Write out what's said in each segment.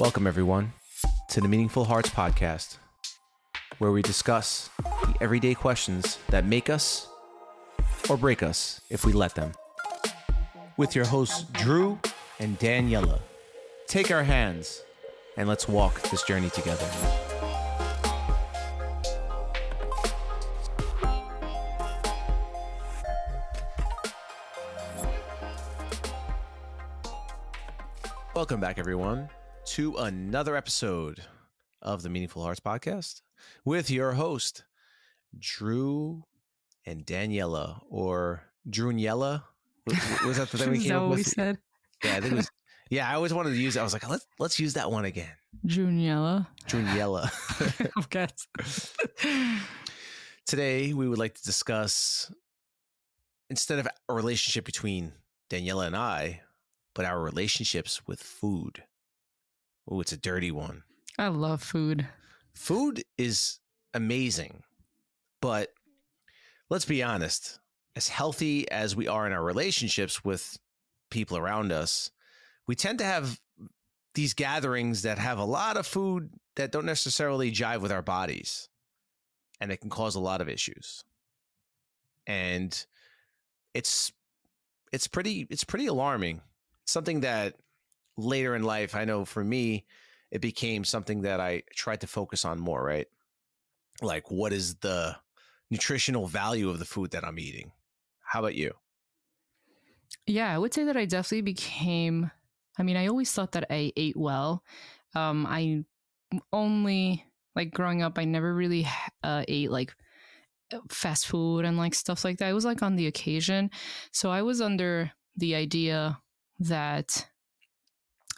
Welcome, everyone, to the Meaningful Hearts Podcast, where we discuss the everyday questions that make us or break us if we let them. With your hosts, Drew and Daniela. Take our hands and let's walk this journey together. Welcome back, everyone, to another episode of the Meaningful Hearts Podcast with your host, Drew and Daniela, or Druniella. Was, was that the thing we came up we with? said? Yeah, I think it was. Yeah, I always wanted to use. it. I was like, let's let's use that one again, Juniella. Druniella. of course. Today, we would like to discuss instead of a relationship between Daniela and I, but our relationships with food. Oh, it's a dirty one. I love food. Food is amazing, but let's be honest. As healthy as we are in our relationships with people around us, we tend to have these gatherings that have a lot of food that don't necessarily jive with our bodies, and it can cause a lot of issues. And it's it's pretty it's pretty alarming. Something that later in life, I know for me, it became something that I tried to focus on more, right? Like, what is the nutritional value of the food that I'm eating? How about you? Yeah, I would say that I definitely became. I mean, I always thought that I ate well. Um, I only like growing up. I never really uh, ate like fast food and like stuff like that. It was like on the occasion. So I was under the idea that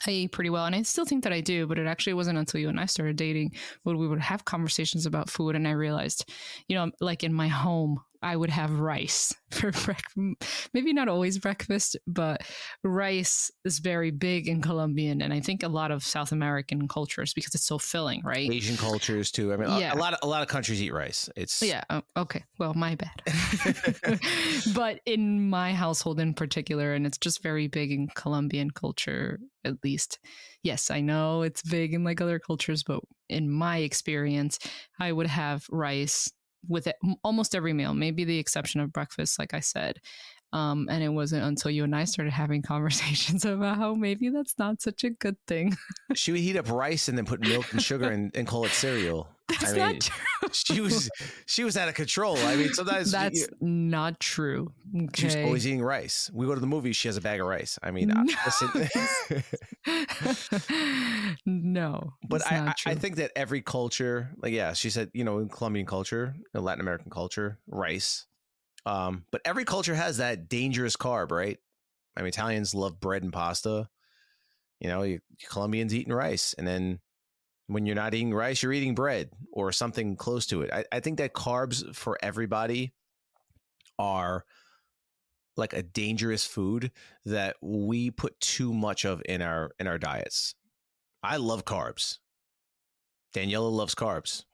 I pretty well, and I still think that I do. But it actually wasn't until you and I started dating when we would have conversations about food, and I realized, you know, like in my home, I would have rice for breakfast. Maybe not always breakfast, but rice is very big in Colombian, and I think a lot of South American cultures because it's so filling, right? Asian cultures too. I mean, a- Yeah. a, lot of a lot of countries eat rice. It's Yeah. oh, okay. Well, my bad. but in my household in particular, and it's just very big in Colombian culture, at least. Yes, I know it's big in like other cultures, but in my experience, I would have rice with it, almost every meal, maybe the exception of breakfast, like I said. Um, and it wasn't until you and I started having conversations about how maybe that's not such a good thing. she would heat up rice and then put milk and sugar and, and call it cereal. That's I mean, not true. She was she was out of control. I mean, sometimes That's not true. she was always eating rice. We go to the movies, she has a bag of rice. I mean, I, listen, no, but I, I, I think that every culture, like yeah, she said, you know, in Colombian culture, in Latin American culture, rice. Um, but every culture has that dangerous carb, right? I mean, Italians love bread and pasta. You know, you, Colombians eating rice, and then when you're not eating rice, you're eating bread or something close to it. I, I think that carbs for everybody are like a dangerous food that we put too much of in our in our diets. I love carbs. Daniela loves carbs.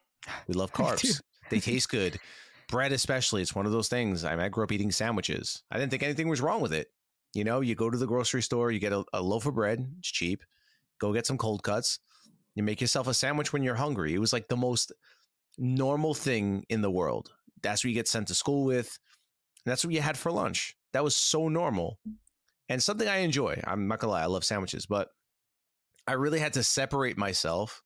We love carbs. they taste good. Bread, especially, it's one of those things. I, mean, I grew up eating sandwiches. I didn't think anything was wrong with it. You know, you go to the grocery store, you get a, a loaf of bread, it's cheap. Go get some cold cuts. You make yourself a sandwich when you're hungry. It was like the most normal thing in the world. That's what you get sent to school with. That's what you had for lunch. That was so normal and something I enjoy. I'm not gonna lie, I love sandwiches, but I really had to separate myself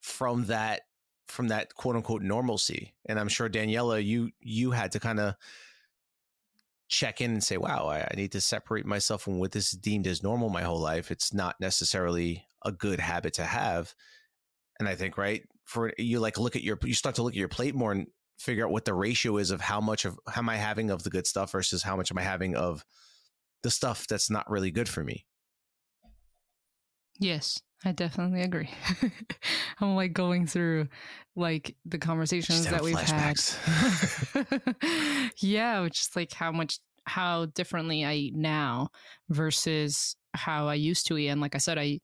from that from that quote unquote normalcy. And I'm sure Daniela, you you had to kind of check in and say, wow, I, I need to separate myself from what this is deemed as normal my whole life. It's not necessarily a good habit to have. And I think, right, for you like look at your you start to look at your plate more and figure out what the ratio is of how much of how am I having of the good stuff versus how much am I having of the stuff that's not really good for me. Yes, I definitely agree. I'm like going through like the conversations that we've flashbacks. had. yeah, which is like how much how differently I eat now versus how I used to eat. And like I said, I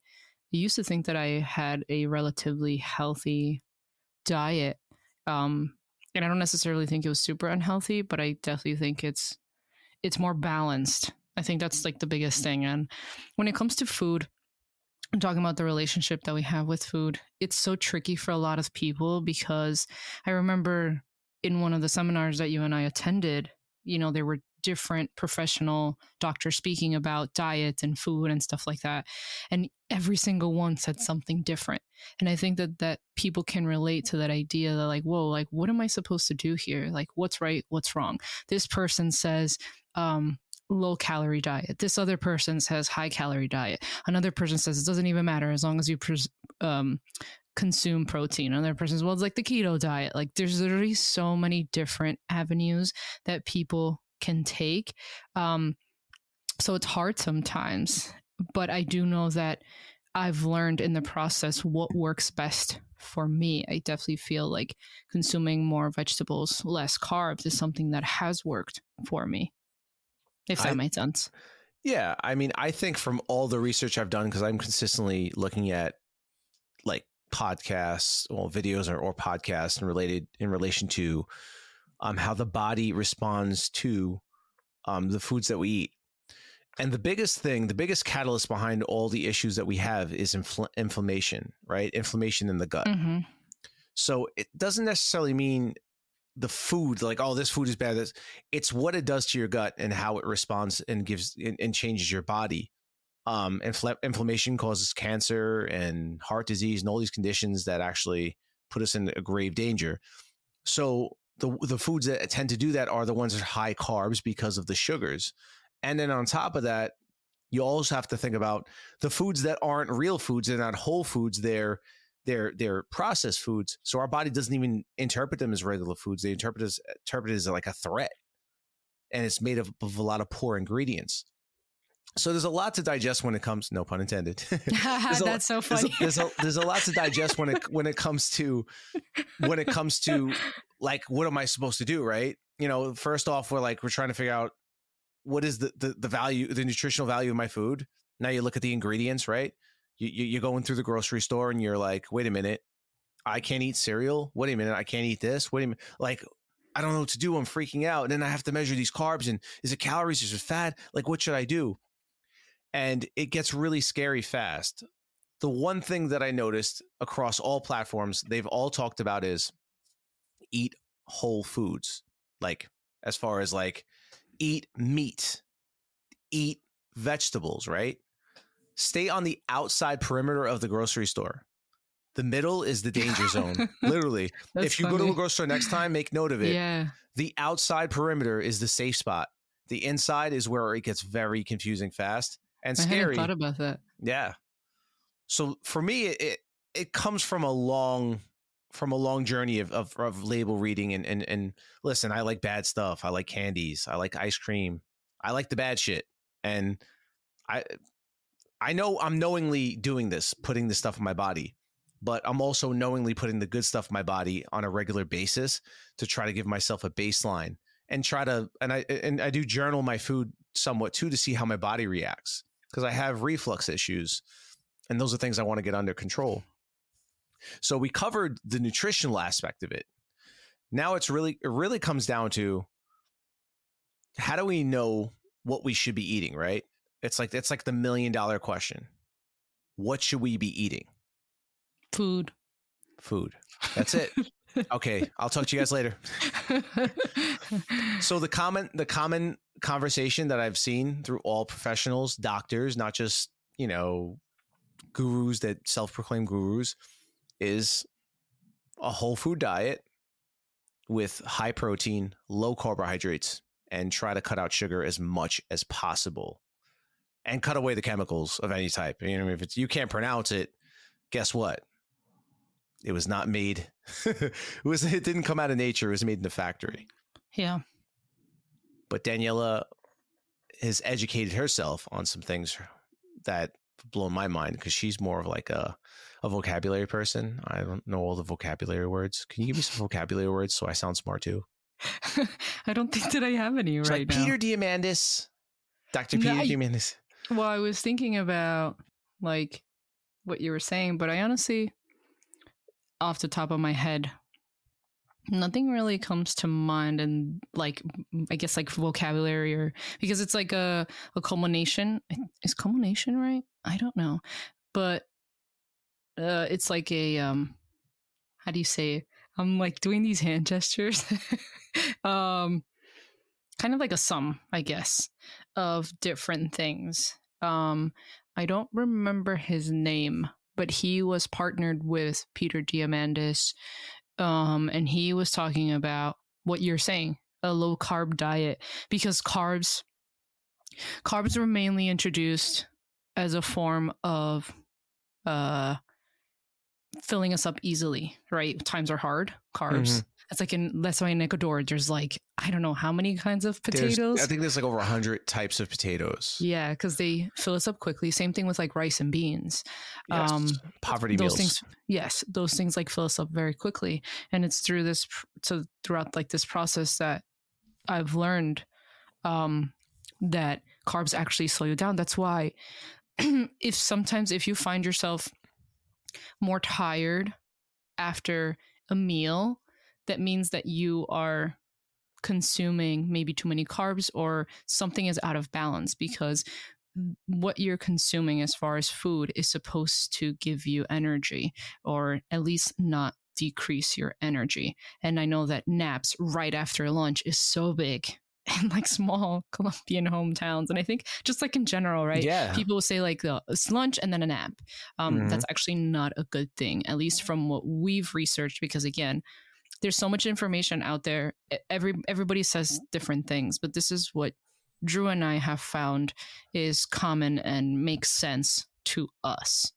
used to think that I had a relatively healthy diet. Um and I don't necessarily think it was super unhealthy, but I definitely think it's it's more balanced. I think that's like the biggest thing. And when it comes to food, I'm talking about the relationship that we have with food. It's so tricky for a lot of people because I remember in one of the seminars that you and I attended, you know, there were different professional doctors speaking about diet and food and stuff like that. And every single one said something different. And I think that that people can relate to that idea that like, whoa, like what am I supposed to do here? Like what's right, what's wrong? This person says, um, low calorie diet. This other person says high calorie diet. Another person says it doesn't even matter as long as you pres- um, consume protein. Another person says, well, it's like the keto diet. Like there's literally so many different avenues that people can take. Um, so it's hard sometimes, but I do know that I've learned in the process what works best for me. I definitely feel like consuming more vegetables, less carbs is something that has worked for me if that I, makes sense. Yeah, I mean, I think from all the research I've done, because I'm consistently looking at like podcasts, well, videos or, or podcasts, and related in relation to um, how the body responds to um, the foods that we eat. And the biggest thing, the biggest catalyst behind all the issues that we have is infl- inflammation, right? Inflammation in the gut. Mm-hmm. So it doesn't necessarily mean the food like oh this food is bad this it's what it does to your gut and how it responds and gives and, and changes your body um infl- inflammation causes cancer and heart disease and all these conditions that actually put us in a grave danger so the the foods that tend to do that are the ones that are high carbs because of the sugars and then on top of that you also have to think about the foods that aren't real foods they're not whole foods they're they're they're processed foods. So our body doesn't even interpret them as regular foods. They interpret as interpret it as like a threat, and it's made of, of a lot of poor ingredients. So there's a lot to digest when it comes. No pun intended. That's a, so funny. There's a, there's a, there's a lot to digest when it when it comes to when it comes to like what am I supposed to do? Right? You know, first off, we're like we're trying to figure out what is the, the the value, the nutritional value of my food. Now you look at the ingredients, right? you, you're going through the grocery store and you're like, wait a minute, I can't eat cereal. Wait a minute, I can't eat this. Wait a minute, like I don't know what to do. I'm freaking out, and then I have to measure these carbs and is it calories? Is it fat? Like what should I do? And it gets really scary fast. The one thing that I noticed across all platforms, they've all talked about is eat whole foods. Like as far as like eat meat, eat vegetables, right? stay on the outside perimeter of the grocery store. The middle is the danger zone. Literally. if you funny. go to a grocery store next time, make note of it. Yeah. The outside perimeter is the safe spot. The inside is where it gets very confusing fast and scary. I thought about that. Yeah. So for me, it it comes from a long from a long journey of, of, of label reading and, and and listen, I like bad stuff. I like candies. I like ice cream. I like the bad shit. And I I know I'm knowingly doing this, putting this stuff in my body, but I'm also knowingly putting the good stuff in my body on a regular basis to try to give myself a baseline and try to and I and I do journal my food somewhat too to see how my body reacts because I have reflux issues and those are things I want to get under control. So we covered the nutritional aspect of it. Now it's really it really comes down to how do we know what we should be eating, right? It's like it's like the million dollar question. What should we be eating? Food. Food. That's it. okay, I'll talk to you guys later. so the common the common conversation that I've seen through all professionals, doctors, not just, you know, gurus that self-proclaim gurus is a whole food diet with high protein, low carbohydrates and try to cut out sugar as much as possible and cut away the chemicals of any type. You know, if it's you can't pronounce it, guess what? It was not made. it was. It didn't come out of nature. It was made in the factory. Yeah. But Daniela has educated herself on some things that blow my mind because she's more of like a a vocabulary person. I don't know all the vocabulary words. Can you give me some vocabulary words so I sound smart too? I don't think that I have any it's right like now. Peter Diamandis, Doctor Peter no, Diamandis. Well, I was thinking about like what you were saying, but I honestly, off the top of my head, nothing really comes to mind and like i guess like vocabulary or because it's like a, a culmination is culmination right i don't know but uh, it's like a um, how do you say? It? I'm like doing these hand gestures. um, kind of like a sum, I guess, of different things. Um, I don't remember his name, but he was partnered with Peter Diamandis, um, and he was talking about what you're saying, a low carb diet, because carbs carbs were mainly introduced as a form of uh filling us up easily, right? Times are hard, carbs. Mm-hmm. It's like in that's why in Ecuador there's like I don't know how many kinds of potatoes. There's, I think there's like over hundred types of potatoes. Yeah, because they fill us up quickly. Same thing with like rice and beans. Yes. Um, Poverty those meals. things. Yes, those things like fill us up very quickly, and it's through this so throughout like this process that I've learned um, that carbs actually slow you down. That's why if sometimes if you find yourself more tired after a meal, that means that you are consuming maybe too many carbs or something is out of balance because what you're consuming as far as food is supposed to give you energy or at least not decrease your energy. And I know that naps right after lunch is so big in like small Colombian hometowns. And I think just like in general, right? Yeah. People will say like the it's lunch and then a nap. Um, mm-hmm. That's actually not a good thing, at least from what we've researched, because again, there's so much information out there. Every everybody says different things, but this is what Drew and I have found is common and makes sense to us.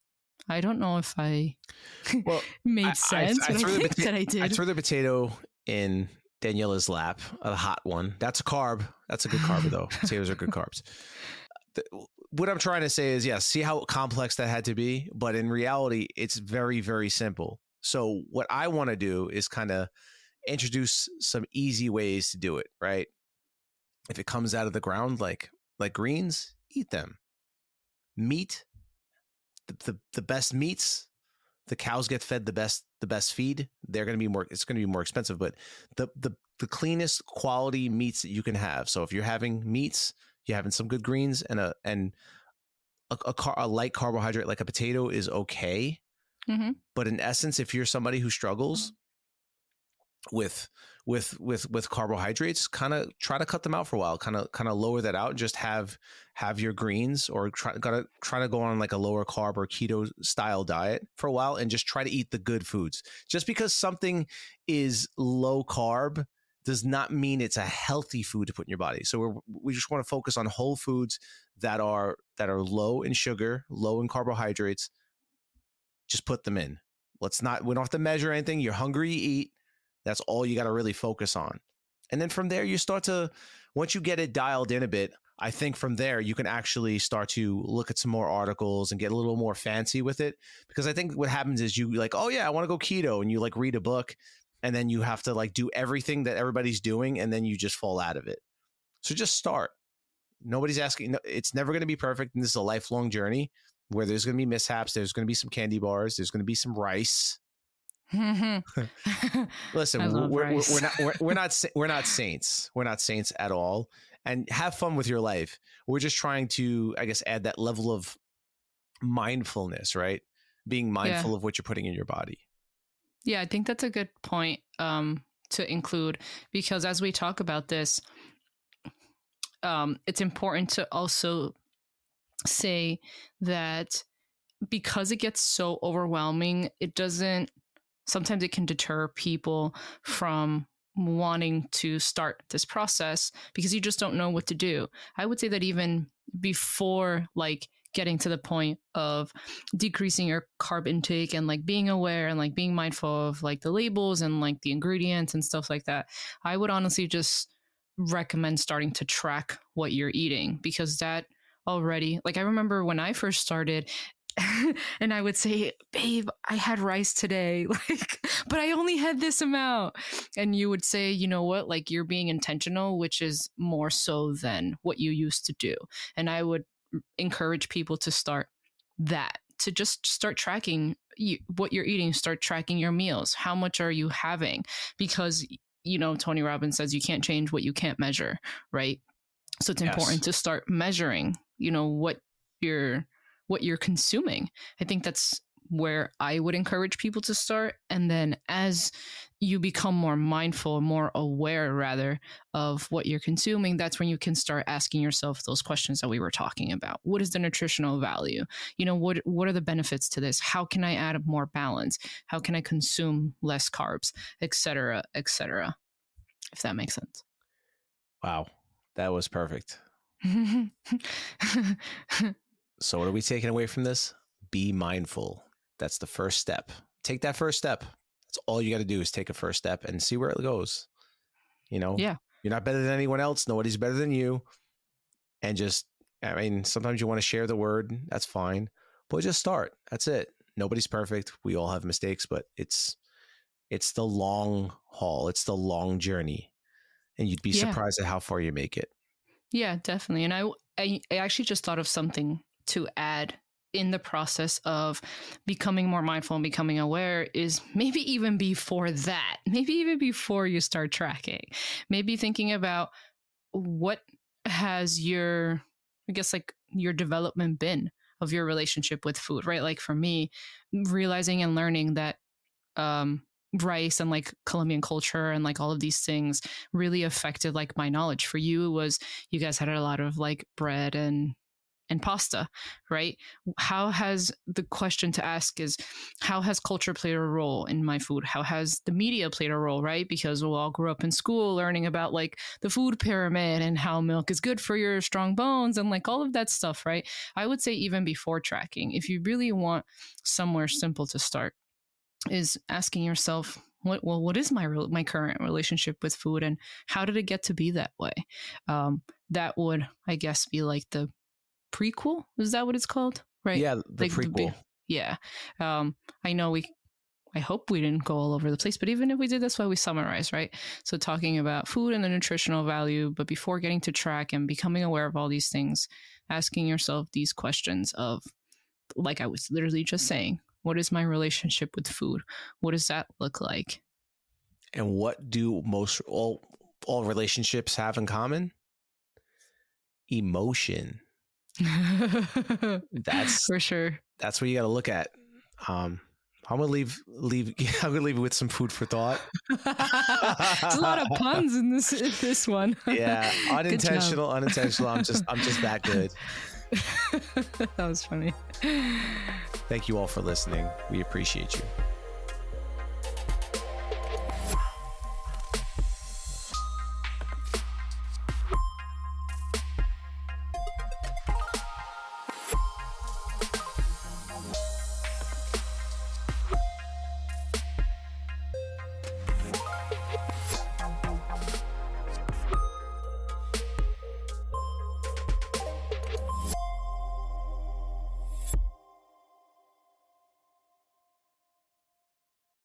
I don't know if I well, made sense. I, I, I, I think pota- that I did. I threw the potato in Daniela's lap, a hot one. That's a carb. That's a good carb, though. Potatoes are good carbs. The, what I'm trying to say is, yeah, see how complex that had to be, but in reality, it's very, very simple. So what I want to do is kind of introduce some easy ways to do it. Right? If it comes out of the ground like like greens, eat them. Meat, the, the, the best meats the cows get fed the best the best feed they're going to be more it's going to be more expensive but the the the cleanest quality meats that you can have so if you're having meats you're having some good greens and a and a, a, car, a light carbohydrate like a potato is okay mm-hmm. but in essence if you're somebody who struggles with with with with carbohydrates kind of try to cut them out for a while kind of kind of lower that out just have have your greens or try gotta try to go on like a lower carb or keto style diet for a while and just try to eat the good foods. Just because something is low carb does not mean it's a healthy food to put in your body. So we we just want to focus on whole foods that are that are low in sugar low in carbohydrates just put them in let's not we don't have to measure anything you're hungry you eat that's all you got to really focus on. And then from there, you start to, once you get it dialed in a bit, I think from there, you can actually start to look at some more articles and get a little more fancy with it. Because I think what happens is you like, oh, yeah, I want to go keto. And you like read a book and then you have to like do everything that everybody's doing and then you just fall out of it. So just start. Nobody's asking, it's never going to be perfect. And this is a lifelong journey where there's going to be mishaps. There's going to be some candy bars. There's going to be some rice. Listen, we're, we're, we're, not we're, we're not we're not saints. We're not saints at all. And have fun with your life. We're just trying to, I guess, add that level of mindfulness, right? Being mindful yeah. of what you're putting in your body. Yeah, I think that's a good point um, to include because as we talk about this, um, it's important to also say that because it gets so overwhelming, it doesn't sometimes it can deter people from wanting to start this process because you just don't know what to do. I would say that even before like getting to the point of decreasing your carb intake and like being aware and like being mindful of like the labels and like the ingredients and stuff like that, I would honestly just recommend starting to track what you're eating because that already like I remember when I first started and I would say, "Babe, I had rice today." Like, but I only had this amount. And you would say, "You know what? Like you're being intentional, which is more so than what you used to do." And I would encourage people to start that to just start tracking you, what you're eating, start tracking your meals. How much are you having? Because you know, Tony Robbins says you can't change what you can't measure, right? So it's yes. important to start measuring, you know, what you're what you're consuming. I think that's where I would encourage people to start. And then as you become more mindful, more aware rather of what you're consuming, that's when you can start asking yourself those questions that we were talking about. What is the nutritional value? You know, what what are the benefits to this? How can I add more balance? How can I consume less carbs, etc., etc. If that makes sense. Wow. That was perfect. so what are we taking away from this? Be mindful that's the first step. Take that first step. That's all you got to do is take a first step and see where it goes. You know, yeah, you're not better than anyone else. Nobody's better than you. And just, I mean, sometimes you want to share the word. That's fine, but just start. That's it. Nobody's perfect. We all have mistakes, but it's it's the long haul. It's the long journey, and you'd be yeah. surprised at how far you make it. Yeah, definitely. And I, I, actually just thought of something to add in the process of becoming more mindful and becoming aware is maybe even before that, maybe even before you start tracking, maybe thinking about what has your, I guess, like your development been of your relationship with food, right? Like for me, realizing and learning that, um, rice and like Colombian culture and like all of these things really affected like my knowledge. For you, it was you guys had a lot of like bread and and pasta, right? How has the question to ask is how has culture played a role in my food? How has the media played a role, right? Because we all grew up in school learning about like the food pyramid and how milk is good for your strong bones and like all of that stuff, right? I would say even before tracking, if you really want somewhere simple to start, is asking yourself what well what is my my current relationship with food and how did it get to be that way um, that would i guess be like the prequel. Is that what it's called? Right? Yeah, the like prequel. The, yeah. Um, I know we. I hope we didn't go all over the place, but even if we did, that's why we summarize, right? So talking about food and the nutritional value, but before getting to track and becoming aware of all these things, asking yourself these questions of, like I was literally just saying, what is my relationship with food? What does that look like? And what do most all all relationships have in common? Emotion. that's for sure. That's what you got to look at. Um, I'm gonna leave leave. I'm gonna leave it with some food for thought. There's a lot of puns in this in this one. yeah, unintentional, unintentional. I'm just I'm just that good. that was funny. Thank you all for listening. We appreciate you.